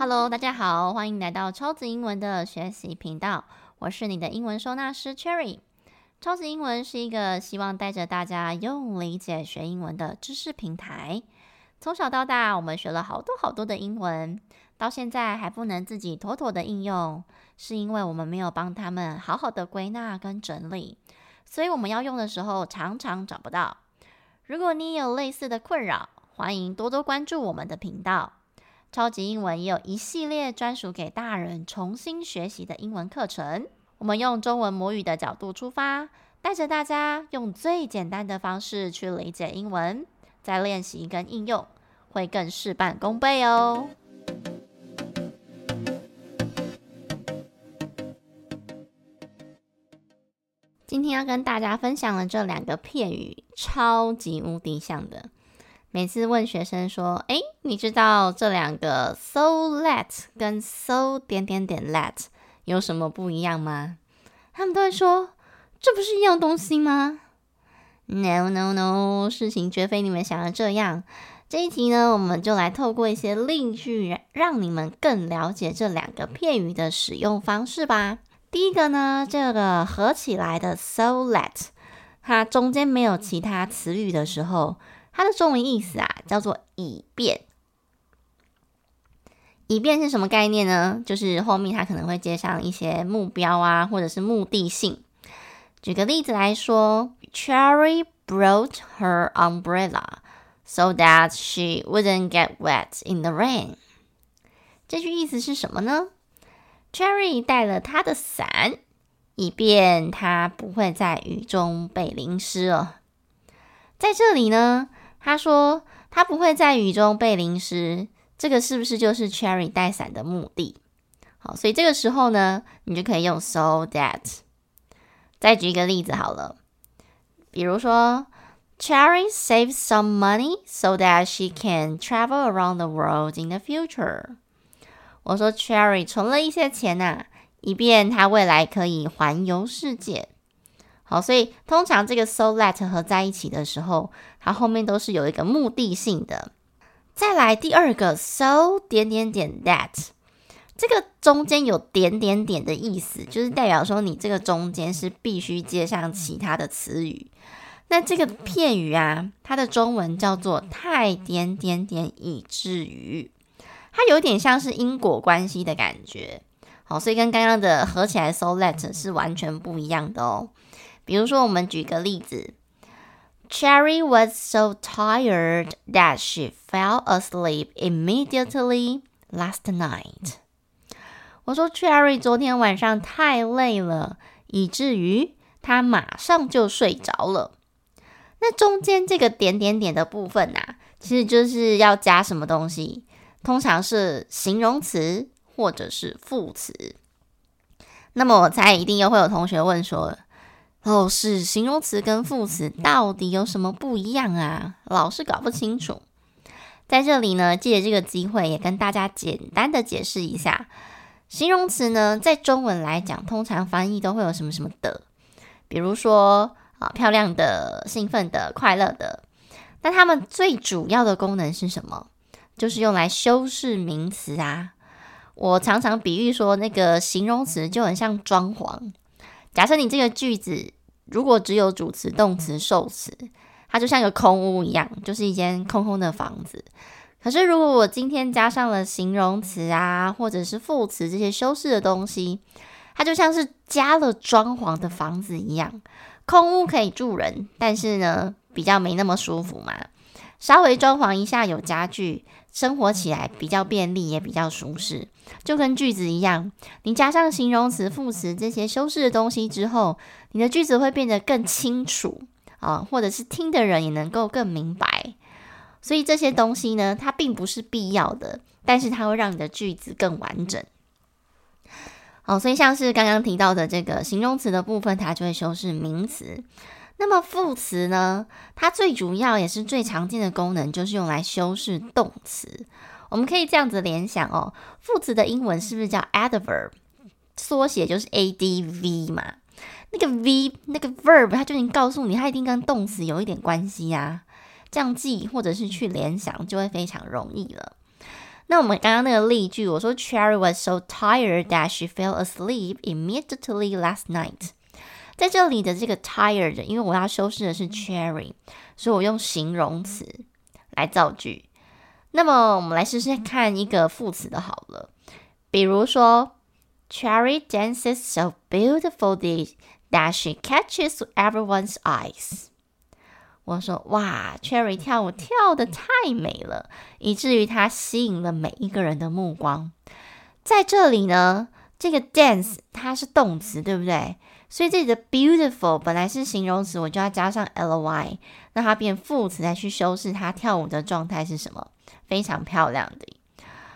Hello，大家好，欢迎来到超级英文的学习频道。我是你的英文收纳师 Cherry。超级英文是一个希望带着大家用理解学英文的知识平台。从小到大，我们学了好多好多的英文，到现在还不能自己妥妥的应用，是因为我们没有帮他们好好的归纳跟整理，所以我们要用的时候常常找不到。如果你有类似的困扰，欢迎多多关注我们的频道。超级英文也有一系列专属给大人重新学习的英文课程。我们用中文母语的角度出发，带着大家用最简单的方式去理解英文，再练习跟应用，会更事半功倍哦。今天要跟大家分享的这两个片语，超级无敌像的。每次问学生说：“诶，你知道这两个 so let 跟 so 点点点 let 有什么不一样吗？”他们都会说：“这不是一样东西吗？”No no no，事情绝非你们想的这样。这一题呢，我们就来透过一些例句，让你们更了解这两个片语的使用方式吧。第一个呢，这个合起来的 so let，它中间没有其他词语的时候。它的中文意思啊，叫做以便。以便是什么概念呢？就是后面它可能会接上一些目标啊，或者是目的性。举个例子来说，Cherry brought her umbrella so that she wouldn't get wet in the rain。这句意思是什么呢？Cherry 带了她的伞，以便她不会在雨中被淋湿了。在这里呢。他说他不会在雨中被淋湿，这个是不是就是 Cherry 带伞的目的？好，所以这个时候呢，你就可以用 so that。再举一个例子好了，比如说 Cherry saves some money so that she can travel around the world in the future。我说 Cherry 存了一些钱呐、啊，以便她未来可以环游世界。好，所以通常这个 so that 合在一起的时候，它后面都是有一个目的性的。再来第二个 so 点点点 that，这个中间有点点点的意思，就是代表说你这个中间是必须接上其他的词语。那这个片语啊，它的中文叫做太点点点以至于，它有点像是因果关系的感觉。好，所以跟刚刚的合起来 so let 是完全不一样的哦。比如说，我们举个例子，Cherry was so tired that she fell asleep immediately last night。我说，Cherry 昨天晚上太累了，以至于她马上就睡着了。那中间这个点点点的部分呐、其实就是要加什么东西？通常是形容词或者是副词。那么我猜一定又会有同学问说，哦，是形容词跟副词到底有什么不一样啊？老是搞不清楚。在这里呢，借着这个机会，也跟大家简单的解释一下，形容词呢，在中文来讲，通常翻译都会有什么什么的，比如说啊，漂亮的、兴奋的、快乐的。但它们最主要的功能是什么？就是用来修饰名词啊。我常常比喻说，那个形容词就很像装潢。假设你这个句子。如果只有主词、动词、受词，它就像一个空屋一样，就是一间空空的房子。可是，如果我今天加上了形容词啊，或者是副词这些修饰的东西，它就像是加了装潢的房子一样。空屋可以住人，但是呢，比较没那么舒服嘛。稍微装潢一下，有家具，生活起来比较便利，也比较舒适。就跟句子一样，你加上形容词、副词这些修饰的东西之后，你的句子会变得更清楚啊，或者是听的人也能够更明白。所以这些东西呢，它并不是必要的，但是它会让你的句子更完整。哦，所以像是刚刚提到的这个形容词的部分，它就会修饰名词。那么副词呢，它最主要也是最常见的功能，就是用来修饰动词。我们可以这样子联想哦，副词的英文是不是叫 adverb？缩写就是 adv 嘛。那个 v 那个 verb，它就已经告诉你，它一定跟动词有一点关系呀。这样记或者是去联想，就会非常容易了。那我们刚刚那个例句，我说 Cherry was so tired that she fell asleep immediately last night。在这里的这个 tired，因为我要修饰的是 Cherry，所以我用形容词来造句。那么我们来试试看一个副词的好了，比如说 Cherry dances so beautifully that she catches everyone's eyes。我说哇，Cherry 跳舞跳的太美了，以至于她吸引了每一个人的目光。在这里呢，这个 dance 它是动词，对不对？所以这里的 beautiful 本来是形容词，我就要加上 ly，让它变副词来去修饰它跳舞的状态是什么？非常漂亮的。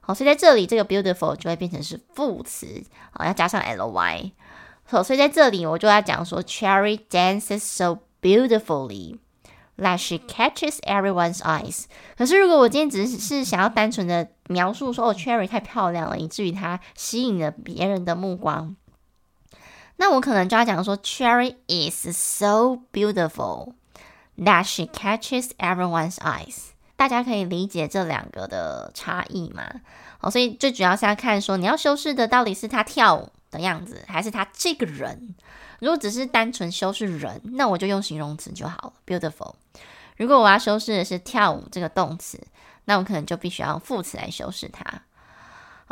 好，所以在这里这个 beautiful 就会变成是副词，好，要加上 ly。好，所以在这里我就要讲说 Cherry dances so beautifully。That she catches everyone's eyes。可是，如果我今天只是想要单纯的描述说，哦，Cherry 太漂亮了，以至于她吸引了别人的目光，那我可能就要讲说，Cherry is so beautiful that she catches everyone's eyes。大家可以理解这两个的差异吗？好，所以最主要是要看说，你要修饰的到底是她跳舞的样子，还是她这个人。如果只是单纯修饰人，那我就用形容词就好了，beautiful。如果我要修饰的是跳舞这个动词，那我可能就必须要用副词来修饰它。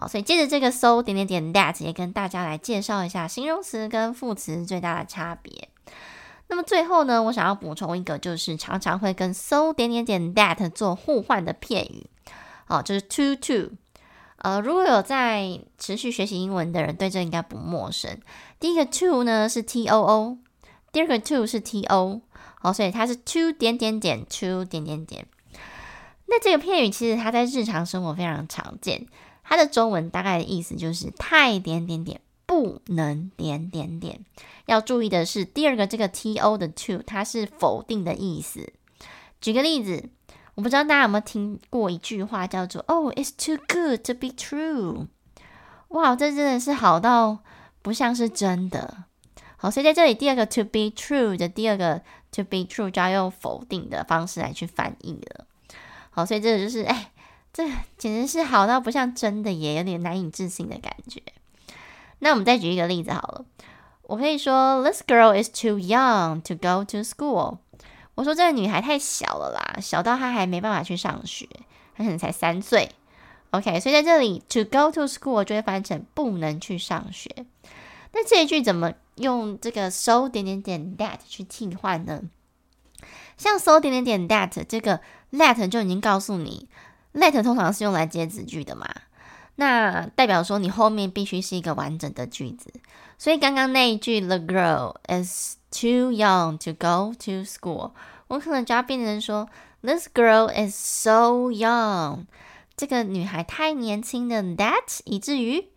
所以接着这个 so 点点点 that 也跟大家来介绍一下形容词跟副词最大的差别。那么最后呢，我想要补充一个，就是常常会跟 so 点点点 that 做互换的片语，好，就是 to to。呃，如果有在持续学习英文的人，对这应该不陌生。第一个 to 呢是 t o o，第二个 to 是 t o，哦，所以它是 to 点点点 to 点点点。那这个片语其实它在日常生活非常常见，它的中文大概的意思就是太点点点不能点点点。要注意的是，第二个这个 t o 的 to 它是否定的意思。举个例子。我不知道大家有没有听过一句话，叫做 “Oh, it's too good to be true”。哇，这真的是好到不像是真的。好，所以在这里，第二个 “to be true” 的第二个 “to be true” 就要用否定的方式来去翻译了。好，所以这个就是，哎，这简直是好到不像真的耶，有点难以置信的感觉。那我们再举一个例子好了，我可以说：“This girl is too young to go to school。”我说这个女孩太小了啦，小到她还没办法去上学，她可能才三岁。OK，所以在这里，to go to school 就会翻成不能去上学。那这一句怎么用这个 so 点点点 that 去替换呢？像 so 点点点 that 这个 that 就已经告诉你 Let 通常是用来接子句的嘛，那代表说你后面必须是一个完整的句子。所以刚刚那一句 the girl is Too young to go to school，我可能就要变成说，This girl is so young，这个女孩太年轻了，that 以至于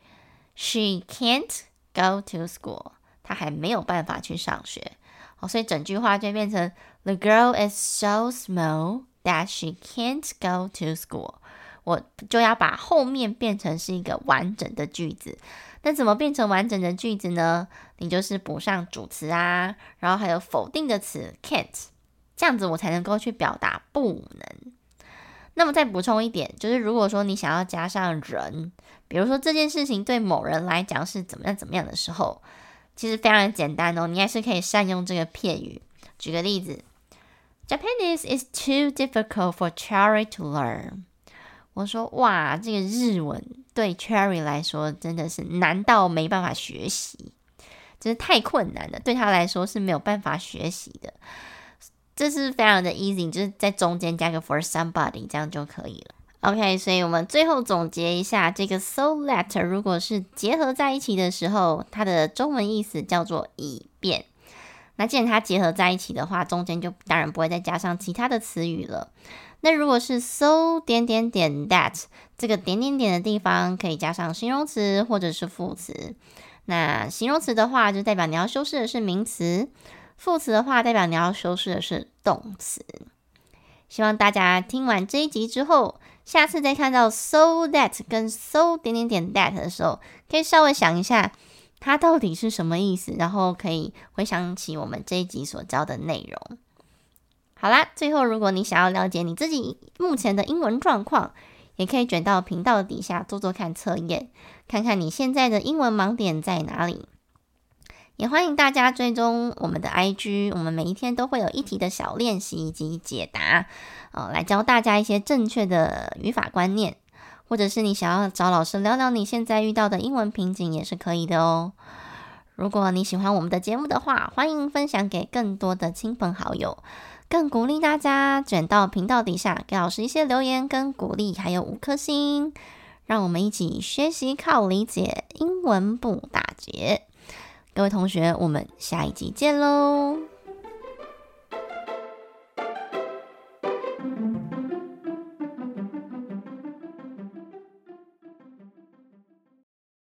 she can't go to school，她还没有办法去上学。好，所以整句话就变成 The girl is so small that she can't go to school。我就要把后面变成是一个完整的句子。那怎么变成完整的句子呢？你就是补上主词啊，然后还有否定的词 can't，这样子我才能够去表达不能。那么再补充一点，就是如果说你想要加上人，比如说这件事情对某人来讲是怎么样怎么样的时候，其实非常简单哦，你还是可以善用这个片语。举个例子，Japanese is too difficult for Cherry to learn。我说哇，这个日文。对 Cherry 来说，真的是难到没办法学习，真是太困难了。对他来说是没有办法学习的。这是非常的 easy，就是在中间加个 for somebody，这样就可以了。OK，所以我们最后总结一下，这个 so that 如果是结合在一起的时候，它的中文意思叫做以便。那既然它结合在一起的话，中间就当然不会再加上其他的词语了。那如果是 so 点点点 that 这个点点点的地方，可以加上形容词或者是副词。那形容词的话，就代表你要修饰的是名词；副词的话，代表你要修饰的是动词。希望大家听完这一集之后，下次再看到 so that 跟 so 点点点 that 的时候，可以稍微想一下它到底是什么意思，然后可以回想起我们这一集所教的内容。好啦，最后如果你想要了解你自己目前的英文状况，也可以卷到频道底下做做看测验，看看你现在的英文盲点在哪里。也欢迎大家追踪我们的 IG，我们每一天都会有一题的小练习以及解答，呃，来教大家一些正确的语法观念，或者是你想要找老师聊聊你现在遇到的英文瓶颈也是可以的哦。如果你喜欢我们的节目的话，欢迎分享给更多的亲朋好友，更鼓励大家卷到频道底下给老师一些留言跟鼓励，还有五颗星，让我们一起学习靠理解，英文不打结。各位同学，我们下一集见喽！